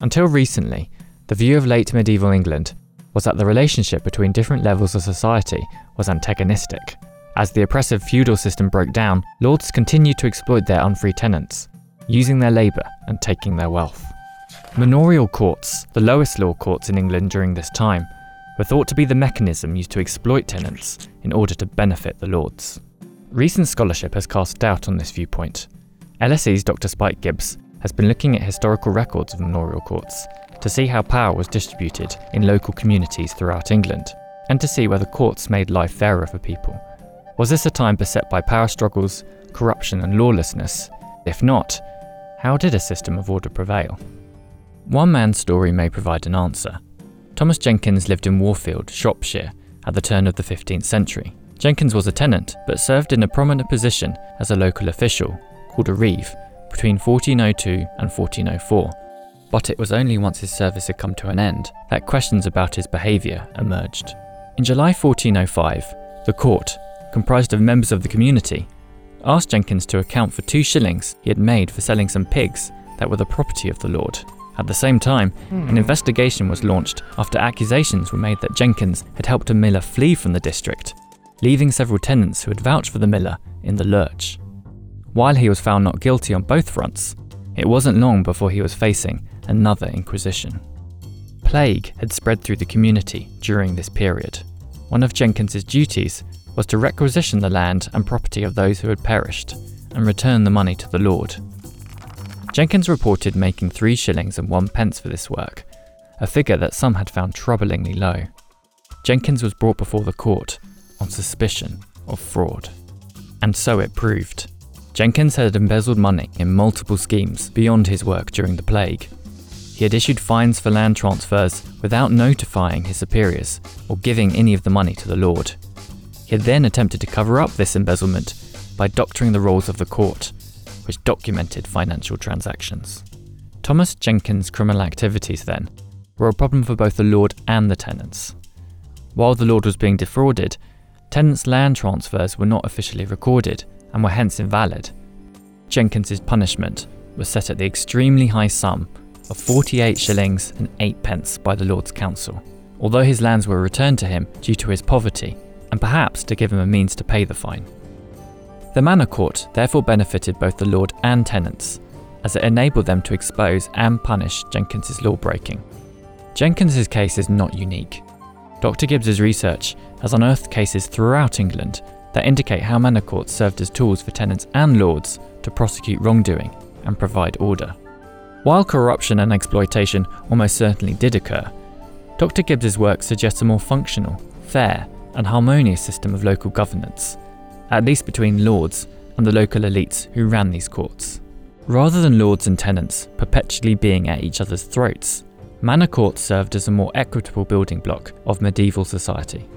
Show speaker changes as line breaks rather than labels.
Until recently, the view of late medieval England was that the relationship between different levels of society was antagonistic. As the oppressive feudal system broke down, lords continued to exploit their unfree tenants, using their labour and taking their wealth. Manorial courts, the lowest law courts in England during this time, were thought to be the mechanism used to exploit tenants in order to benefit the lords. Recent scholarship has cast doubt on this viewpoint. LSE's Dr. Spike Gibbs has been looking at historical records of manorial courts to see how power was distributed in local communities throughout England, and to see whether courts made life fairer for people. Was this a time beset by power struggles, corruption, and lawlessness? If not, how did a system of order prevail? One man's story may provide an answer. Thomas Jenkins lived in Worfield, Shropshire, at the turn of the 15th century. Jenkins was a tenant, but served in a prominent position as a local official, called a reeve, between 1402 and 1404. But it was only once his service had come to an end that questions about his behaviour emerged. In July 1405, the court, comprised of members of the community, asked Jenkins to account for two shillings he had made for selling some pigs that were the property of the Lord. At the same time, an
Hmm.
investigation was launched after accusations were made that Jenkins had helped a miller flee from the district, leaving several tenants who had vouched for the miller in the lurch. While he was found not guilty on both fronts, it wasn't long before he was facing another inquisition. Plague had spread through the community during this period. One of Jenkins's duties was to requisition the land and property of those who had perished and return the money to the Lord. Jenkins reported making three shillings and one pence for this work, a figure that some had found troublingly low. Jenkins was brought before the court on suspicion of fraud. And so it proved. Jenkins had embezzled money in multiple schemes beyond his work during the plague. He had issued fines for land transfers without notifying his superiors or giving any of the money to the Lord. He had then attempted to cover up this embezzlement by doctoring the rolls of the court, which documented financial transactions. Thomas Jenkins' criminal activities, then, were a problem for both the Lord and the tenants. While the Lord was being defrauded, tenants' land transfers were not officially recorded and were hence invalid. Jenkins's punishment was set at the extremely high sum of 48 shillings and 8 pence by the Lord's Council, although his lands were returned to him due to his poverty and perhaps to give him a means to pay the fine. The Manor Court therefore benefited both the Lord and tenants, as it enabled them to expose and punish Jenkins's law breaking. Jenkins's case is not unique. Dr. Gibbs's research has unearthed cases throughout England that indicate how manor courts served as tools for tenants and lords to prosecute wrongdoing and provide order. While corruption and exploitation almost certainly did occur, Dr. Gibbs's work suggests a more functional, fair, and harmonious system of local governance, at least between lords and the local elites who ran these courts. Rather than lords and tenants perpetually being at each other's throats, manor courts served as a more equitable building block of medieval society.